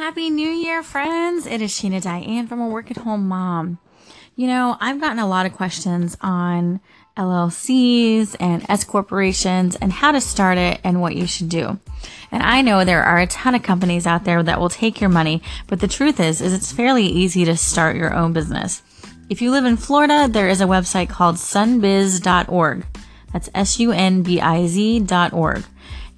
Happy New Year, friends! It is Sheena Diane from a work at home mom. You know, I've gotten a lot of questions on LLCs and S corporations and how to start it and what you should do. And I know there are a ton of companies out there that will take your money, but the truth is, is it's fairly easy to start your own business. If you live in Florida, there is a website called sunbiz.org. That's S-U-N-B-I-Z dot org.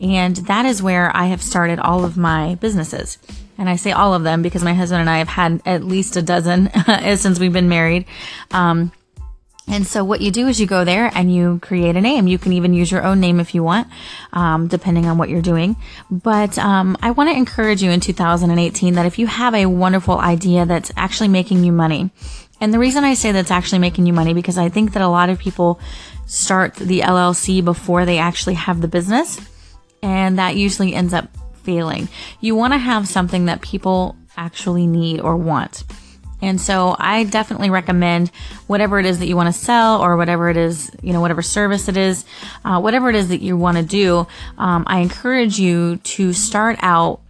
And that is where I have started all of my businesses. And I say all of them because my husband and I have had at least a dozen since we've been married. Um, and so what you do is you go there and you create a name. You can even use your own name if you want, um, depending on what you're doing. But um, I want to encourage you in 2018 that if you have a wonderful idea that's actually making you money, and the reason I say that's actually making you money because I think that a lot of people start the LLC before they actually have the business, and that usually ends up failing. You want to have something that people actually need or want. And so I definitely recommend whatever it is that you want to sell or whatever it is, you know, whatever service it is, uh, whatever it is that you want to do. Um, I encourage you to start out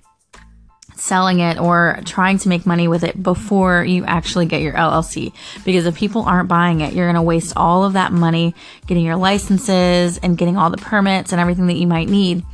selling it or trying to make money with it before you actually get your LLC. Because if people aren't buying it, you're going to waste all of that money getting your licenses and getting all the permits and everything that you might need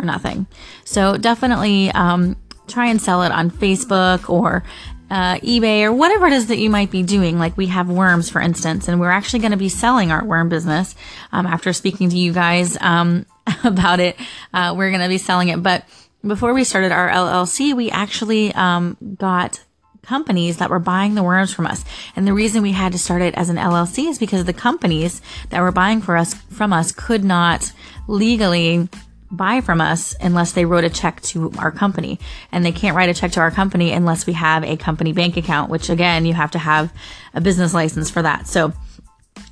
for nothing. So definitely um, try and sell it on Facebook or uh, eBay or whatever it is that you might be doing. Like we have worms, for instance, and we're actually going to be selling our worm business um, after speaking to you guys um, about it. Uh, we're going to be selling it. But before we started our LLC, we actually um, got companies that were buying the worms from us. And the reason we had to start it as an LLC is because the companies that were buying for us from us could not legally buy from us unless they wrote a check to our company. And they can't write a check to our company unless we have a company bank account, which again, you have to have a business license for that. So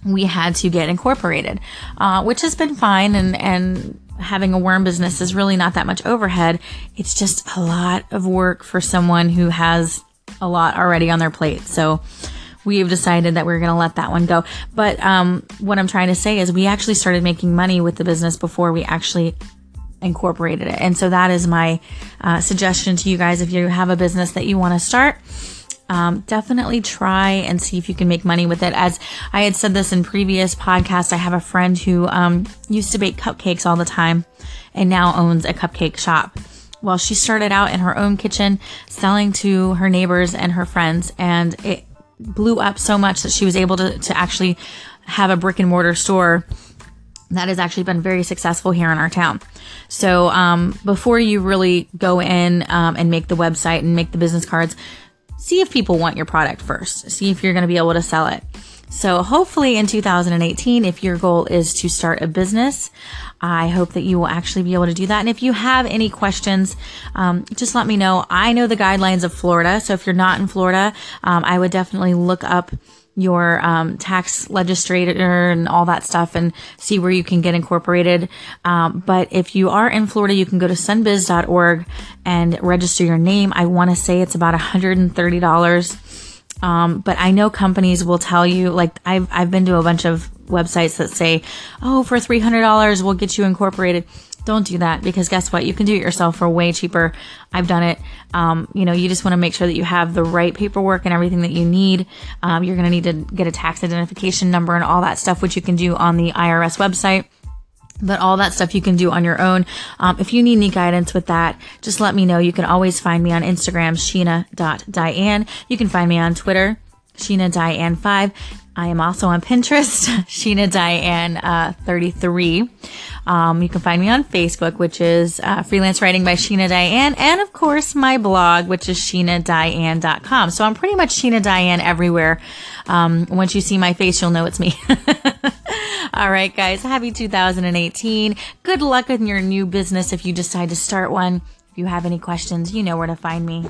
we had to get incorporated, uh, which has been fine. And, and having a worm business is really not that much overhead. It's just a lot of work for someone who has a lot already on their plate. So, we've decided that we're going to let that one go. But um, what I'm trying to say is we actually started making money with the business before we actually incorporated it. And so that is my uh, suggestion to you guys. If you have a business that you want to start, um, definitely try and see if you can make money with it. As I had said this in previous podcasts, I have a friend who um, used to bake cupcakes all the time and now owns a cupcake shop. Well, she started out in her own kitchen selling to her neighbors and her friends, and it blew up so much that she was able to, to actually have a brick and mortar store that has actually been very successful here in our town. So um, before you really go in um, and make the website and make the business cards, see if people want your product first. See if you're going to be able to sell it. So hopefully in 2018, if your goal is to start a business, I hope that you will actually be able to do that. And if you have any questions, um, just let me know. I know the guidelines of Florida. So if you're not in Florida, um, I would definitely look up your um, tax legislator and all that stuff and see where you can get incorporated. Um, but if you are in Florida, you can go to sunbiz.org and register your name. I want to say it's about $130. Um, but I know companies will tell you, like I've, I've been to a bunch of websites that say, oh, for $300, we'll get you incorporated. Don't do that because guess what? You can do it yourself for way cheaper. I've done it. Um, you know, you just want to make sure that you have the right paperwork and everything that you need. Um, you're going to need to get a tax identification number and all that stuff, which you can do on the IRS website. But all that stuff you can do on your own. Um, if you need any guidance with that, just let me know. You can always find me on Instagram, sheena.diane. You can find me on Twitter, Sheena Diane 5. I am also on Pinterest, Sheena Diane uh, 33. Um, you can find me on Facebook, which is uh, Freelance Writing by Sheena Diane, and of course my blog, which is SheenaDiane.com. So I'm pretty much Sheena Diane everywhere. Um, once you see my face, you'll know it's me. All right, guys. Happy 2018. Good luck in your new business if you decide to start one. If you have any questions, you know where to find me.